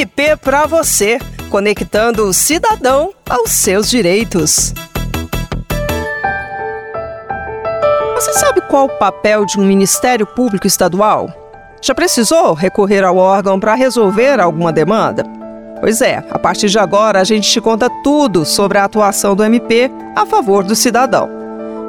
MP para você, conectando o cidadão aos seus direitos. Você sabe qual o papel de um Ministério Público Estadual? Já precisou recorrer ao órgão para resolver alguma demanda? Pois é, a partir de agora a gente te conta tudo sobre a atuação do MP a favor do cidadão.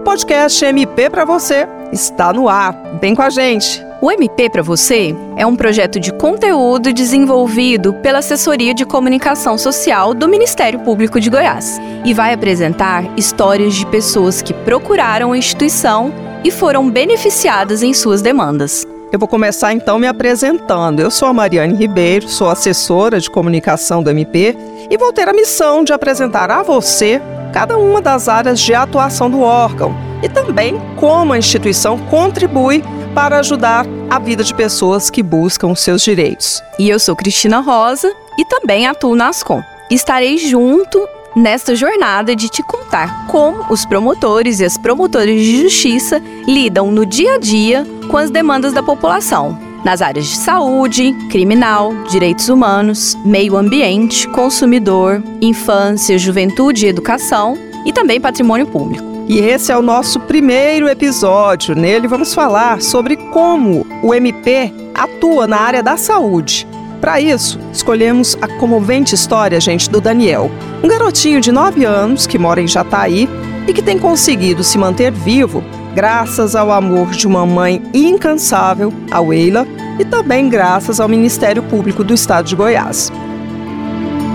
O podcast MP para você está no ar. Vem com a gente. O MP para você é um projeto de conteúdo desenvolvido pela Assessoria de Comunicação Social do Ministério Público de Goiás e vai apresentar histórias de pessoas que procuraram a instituição e foram beneficiadas em suas demandas. Eu vou começar então me apresentando. Eu sou a Mariane Ribeiro, sou assessora de comunicação do MP e vou ter a missão de apresentar a você cada uma das áreas de atuação do órgão e também como a instituição contribui para ajudar a vida de pessoas que buscam seus direitos. E eu sou Cristina Rosa e também atuo na Ascom. Estarei junto nesta jornada de te contar como os promotores e as promotoras de justiça lidam no dia a dia com as demandas da população, nas áreas de saúde, criminal, direitos humanos, meio ambiente, consumidor, infância, juventude e educação e também patrimônio público. E esse é o nosso primeiro episódio. Nele vamos falar sobre como o MP atua na área da saúde. Para isso, escolhemos a comovente história, gente, do Daniel, um garotinho de 9 anos que mora em Jataí e que tem conseguido se manter vivo graças ao amor de uma mãe incansável, a Weila, e também graças ao Ministério Público do Estado de Goiás.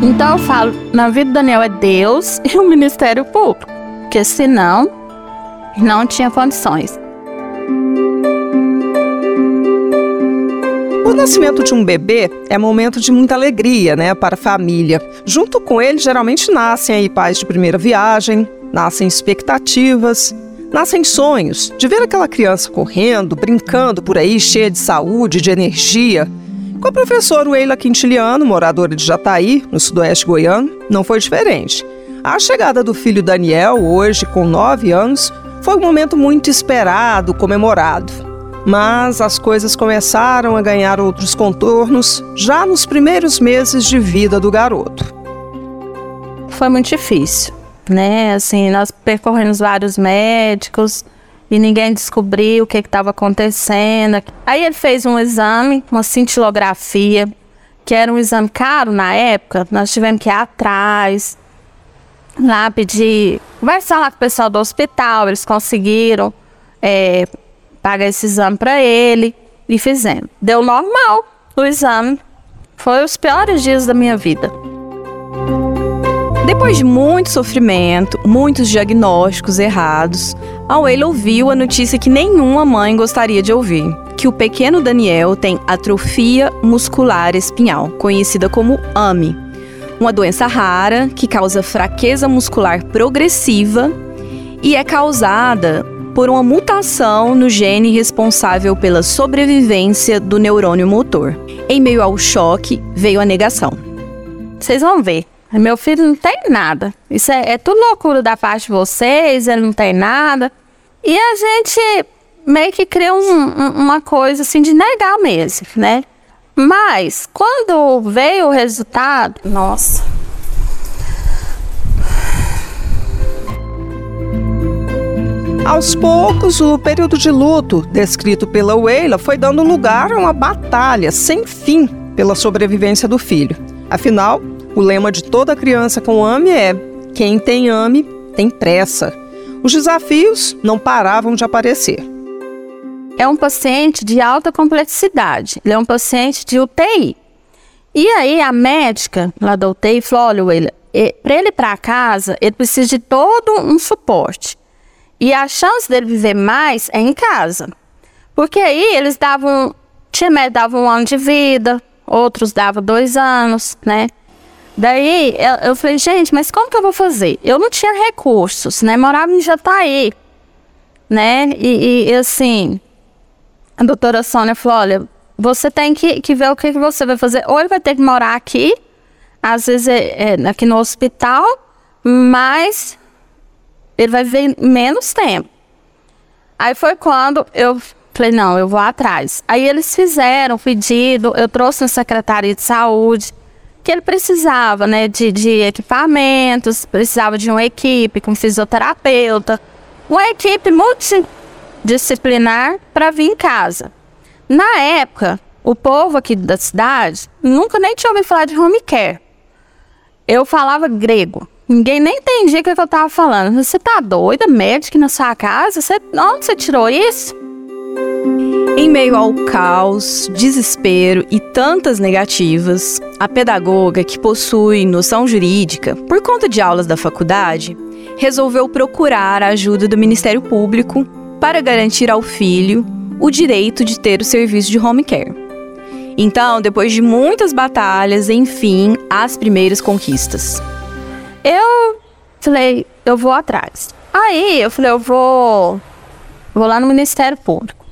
Então eu falo, na vida do Daniel é Deus e o Ministério Público, porque senão não tinha condições. O nascimento de um bebê é momento de muita alegria, né, para a família. Junto com ele, geralmente nascem aí pais de primeira viagem, nascem expectativas, nascem sonhos de ver aquela criança correndo, brincando por aí, cheia de saúde, de energia. Com a professora Weila Quintiliano, moradora de Jataí, no sudoeste goiano, não foi diferente. A chegada do filho Daniel, hoje com nove anos, foi um momento muito esperado, comemorado. Mas as coisas começaram a ganhar outros contornos já nos primeiros meses de vida do garoto. Foi muito difícil né? Assim, nós percorremos vários médicos e ninguém descobriu o que estava acontecendo. Aí ele fez um exame, uma cintilografia, que era um exame caro na época. Nós tivemos que ir atrás, lá pedir, conversar lá com o pessoal do hospital. Eles conseguiram é, pagar esse exame para ele e fizemos. Deu normal o exame. Foi os piores dias da minha vida. Depois de muito sofrimento, muitos diagnósticos errados, a Wayla ouviu a notícia que nenhuma mãe gostaria de ouvir: que o pequeno Daniel tem atrofia muscular espinhal, conhecida como AMI, uma doença rara que causa fraqueza muscular progressiva e é causada por uma mutação no gene responsável pela sobrevivência do neurônio motor. Em meio ao choque, veio a negação. Vocês vão ver. Meu filho não tem nada. Isso é, é tudo loucura da parte de vocês, ele não tem nada. E a gente meio que cria um, um, uma coisa assim de negar mesmo, né? Mas quando veio o resultado, nossa. Aos poucos, o período de luto descrito pela Weila foi dando lugar a uma batalha sem fim pela sobrevivência do filho. Afinal, o lema de toda criança com AME é: quem tem AME tem pressa. Os desafios não paravam de aparecer. É um paciente de alta complexidade, ele é um paciente de UTI. E aí a médica lá da UTI falou: olha, William, para ele ir para casa, ele precisa de todo um suporte. E a chance dele viver mais é em casa. Porque aí eles davam, tinha médico dava um ano de vida, outros davam dois anos, né? Daí eu, eu, falei, gente, mas como que eu vou fazer? Eu não tinha recursos, né? Morava em Jataí, né? E, e assim, doutora Sônia falou: olha, você tem que, que ver o que, que você vai fazer. Ou ele vai ter que morar aqui, às vezes é, é aqui no hospital, mas ele vai viver menos tempo. Aí foi quando eu falei, não, eu vou atrás. Aí eles fizeram o pedido, eu trouxe na Secretaria de Saúde que ele precisava, né, de, de equipamentos, precisava de uma equipe com fisioterapeuta, uma equipe multidisciplinar para vir em casa. Na época, o povo aqui da cidade nunca nem tinha ouvido falar de home care. Eu falava grego. Ninguém nem entendia o que eu estava falando. Você tá doida? Médico na sua casa? Você, onde você tirou isso? Em meio ao caos, desespero e tantas negativas, a pedagoga, que possui noção jurídica por conta de aulas da faculdade, resolveu procurar a ajuda do Ministério Público para garantir ao filho o direito de ter o serviço de home care. Então, depois de muitas batalhas, enfim, as primeiras conquistas. Eu falei, eu vou atrás. Aí eu falei, eu vou, vou lá no Ministério Público.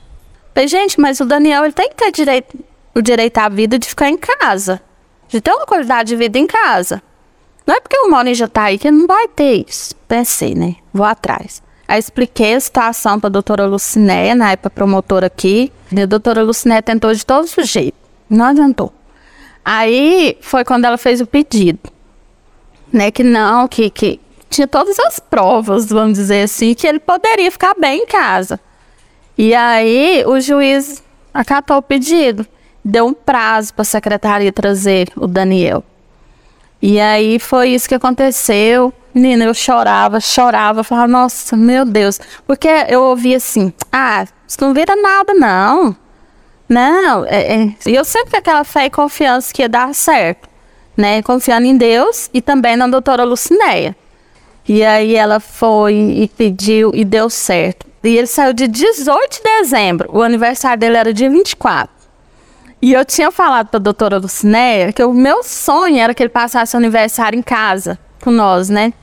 Falei, gente, mas o Daniel ele tem que ter direito, o direito à vida de ficar em casa. De ter uma qualidade de vida em casa. Não é porque o Maureen já tá aí que não vai ter isso. Pensei, né? Vou atrás. Aí expliquei a situação para a doutora Lucinéia, na época promotora aqui. E a doutora Lucinéia tentou de todos os jeitos. Não adiantou. Aí foi quando ela fez o pedido. Né, que não, que, que tinha todas as provas, vamos dizer assim, que ele poderia ficar bem em casa. E aí o juiz acatou o pedido, deu um prazo para a secretaria trazer o Daniel. E aí foi isso que aconteceu. Menina, eu chorava, chorava, falava, nossa, meu Deus. Porque eu ouvia assim, ah, isso não vira nada, não. Não, é, é. E eu sempre aquela fé e confiança que ia dar certo, né? Confiando em Deus e também na doutora Lucinéia. E aí ela foi e pediu e deu certo. E ele saiu de 18 de dezembro. O aniversário dele era dia 24. E eu tinha falado para a doutora Lucinéia que o meu sonho era que ele passasse o aniversário em casa com nós, né?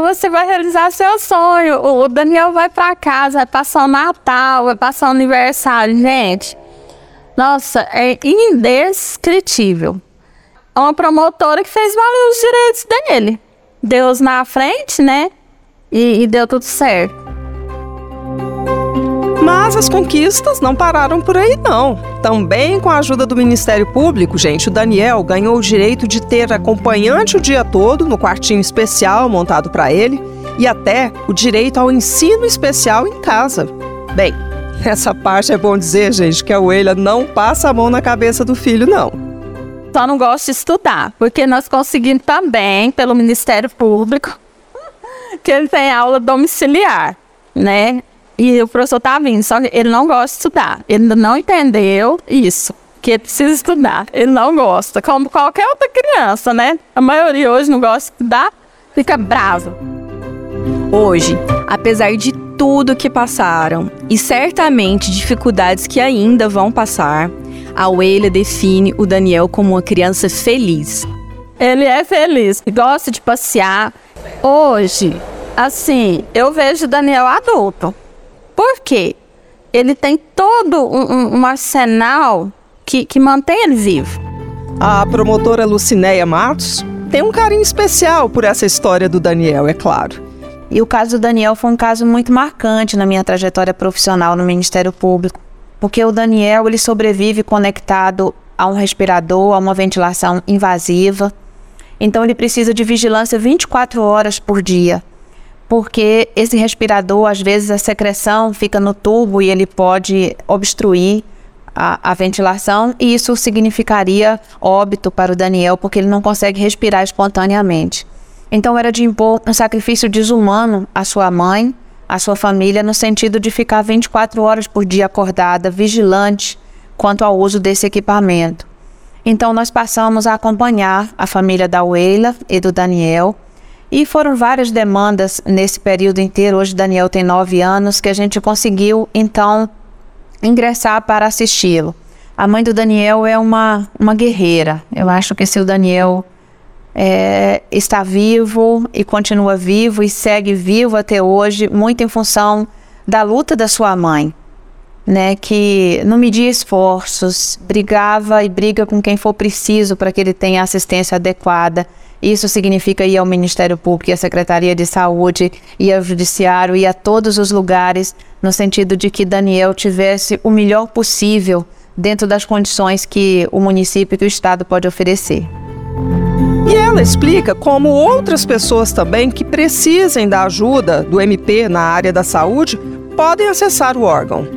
Você vai realizar seu sonho. O Daniel vai para casa, vai passar o Natal, vai passar o aniversário. Gente, nossa, é indescritível. É uma promotora que fez valer os direitos dele. Deus na frente, né? E, e deu tudo certo. Mas as conquistas não pararam por aí, não. Também com a ajuda do Ministério Público, gente, o Daniel ganhou o direito de ter acompanhante o dia todo no quartinho especial montado para ele e até o direito ao ensino especial em casa. Bem, essa parte é bom dizer, gente, que a Oelha não passa a mão na cabeça do filho, não. Só não gosta de estudar, porque nós conseguimos também, pelo Ministério Público, que ele tem aula domiciliar, né? E o professor tá vindo, só que ele não gosta de estudar. Ele não entendeu isso. Que ele precisa estudar. Ele não gosta. Como qualquer outra criança, né? A maioria hoje não gosta de estudar, fica bravo. Hoje, apesar de tudo que passaram e certamente dificuldades que ainda vão passar, a Weila define o Daniel como uma criança feliz. Ele é feliz, gosta de passear. Hoje, assim, eu vejo o Daniel adulto. Quê? Ele tem todo um, um arsenal que, que mantém ele vivo. A promotora Lucinéia Matos tem um carinho especial por essa história do Daniel, é claro. E o caso do Daniel foi um caso muito marcante na minha trajetória profissional no Ministério Público, porque o Daniel ele sobrevive conectado a um respirador, a uma ventilação invasiva. Então ele precisa de vigilância 24 horas por dia porque esse respirador, às vezes, a secreção fica no tubo e ele pode obstruir a, a, ventilação, e isso significaria óbito para o Daniel, porque ele não consegue respirar espontaneamente. Então, era de impor um sacrifício desumano à sua mãe, à sua família, no sentido de ficar 24 horas por dia acordada, vigilante quanto ao uso desse equipamento. Então, nós passamos a acompanhar a família da Weila e do Daniel e foram várias demandas nesse período inteiro. Hoje Daniel tem nove anos que a gente conseguiu então ingressar para assisti-lo. A mãe do Daniel é uma, uma guerreira. Eu acho que se o Daniel é, está vivo e continua vivo e segue vivo até hoje, muito em função da luta da sua mãe, né? Que não media esforços, brigava e briga com quem for preciso para que ele tenha assistência adequada. Isso significa ir ao Ministério Público, à Secretaria de Saúde, e ao Judiciário e a todos os lugares, no sentido de que Daniel tivesse o melhor possível dentro das condições que o município e o Estado pode oferecer. E ela explica como outras pessoas também que precisem da ajuda do MP na área da saúde podem acessar o órgão.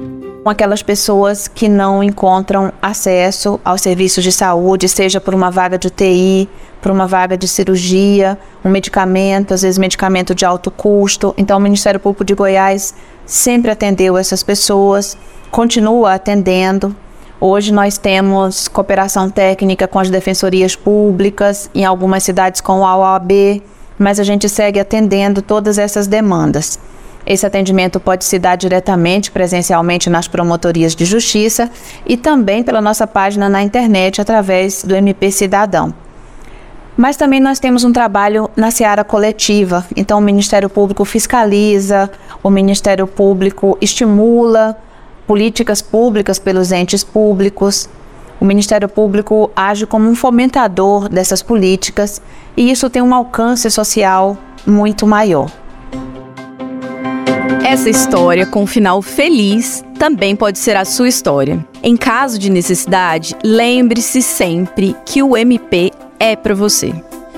Aquelas pessoas que não encontram acesso aos serviços de saúde, seja por uma vaga de UTI, por uma vaga de cirurgia, um medicamento, às vezes medicamento de alto custo. Então, o Ministério Público de Goiás sempre atendeu essas pessoas, continua atendendo. Hoje nós temos cooperação técnica com as defensorias públicas, em algumas cidades com a OAB, mas a gente segue atendendo todas essas demandas. Esse atendimento pode se dar diretamente, presencialmente nas promotorias de justiça e também pela nossa página na internet através do MP Cidadão. Mas também nós temos um trabalho na seara coletiva. Então, o Ministério Público fiscaliza, o Ministério Público estimula políticas públicas pelos entes públicos. O Ministério Público age como um fomentador dessas políticas e isso tem um alcance social muito maior. Essa história com um final feliz também pode ser a sua história. Em caso de necessidade, lembre-se sempre que o MP é para você.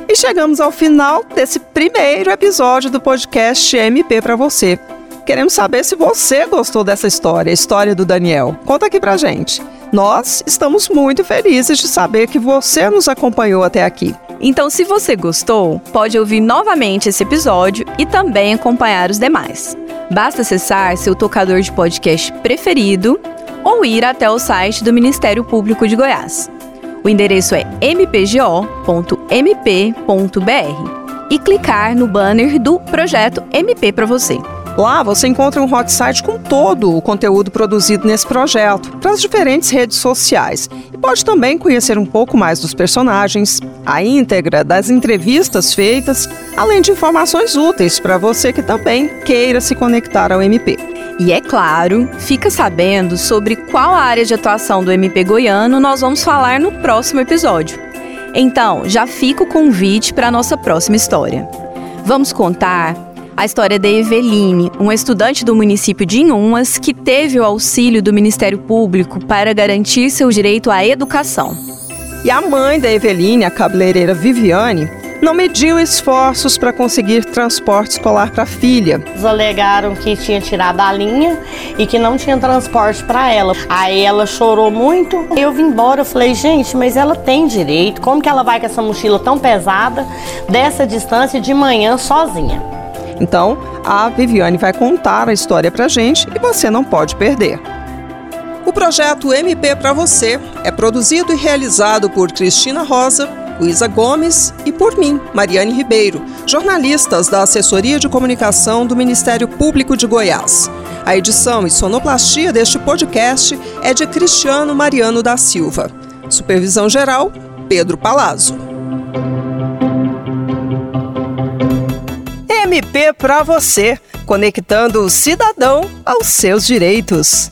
E chegamos ao final desse primeiro episódio do podcast MP para você. Queremos saber se você gostou dessa história, a história do Daniel. Conta aqui pra gente. Nós estamos muito felizes de saber que você nos acompanhou até aqui. Então, se você gostou, pode ouvir novamente esse episódio e também acompanhar os demais. Basta acessar seu tocador de podcast preferido ou ir até o site do Ministério Público de Goiás. O endereço é mpgo.mp.br e clicar no banner do projeto MP para você. Lá você encontra um hot site com todo o conteúdo produzido nesse projeto, para as diferentes redes sociais. E pode também conhecer um pouco mais dos personagens, a íntegra das entrevistas feitas, além de informações úteis para você que também queira se conectar ao MP. E é claro, fica sabendo sobre qual área de atuação do MP goiano nós vamos falar no próximo episódio. Então, já fica o convite para a nossa próxima história. Vamos contar a história da Eveline, uma estudante do município de Inhumas que teve o auxílio do Ministério Público para garantir seu direito à educação. E a mãe da Eveline, a cabeleireira Viviane, não mediu esforços para conseguir transporte escolar para a filha. Eles alegaram que tinha tirado a linha e que não tinha transporte para ela. Aí ela chorou muito. Eu vim embora, eu falei, gente, mas ela tem direito. Como que ela vai com essa mochila tão pesada dessa distância de manhã sozinha? Então, a Viviane vai contar a história para gente e você não pode perder. O projeto MP para você é produzido e realizado por Cristina Rosa Luísa Gomes e por mim, Mariane Ribeiro, jornalistas da Assessoria de Comunicação do Ministério Público de Goiás. A edição e sonoplastia deste podcast é de Cristiano Mariano da Silva. Supervisão geral, Pedro Palazzo. MP para você, conectando o cidadão aos seus direitos.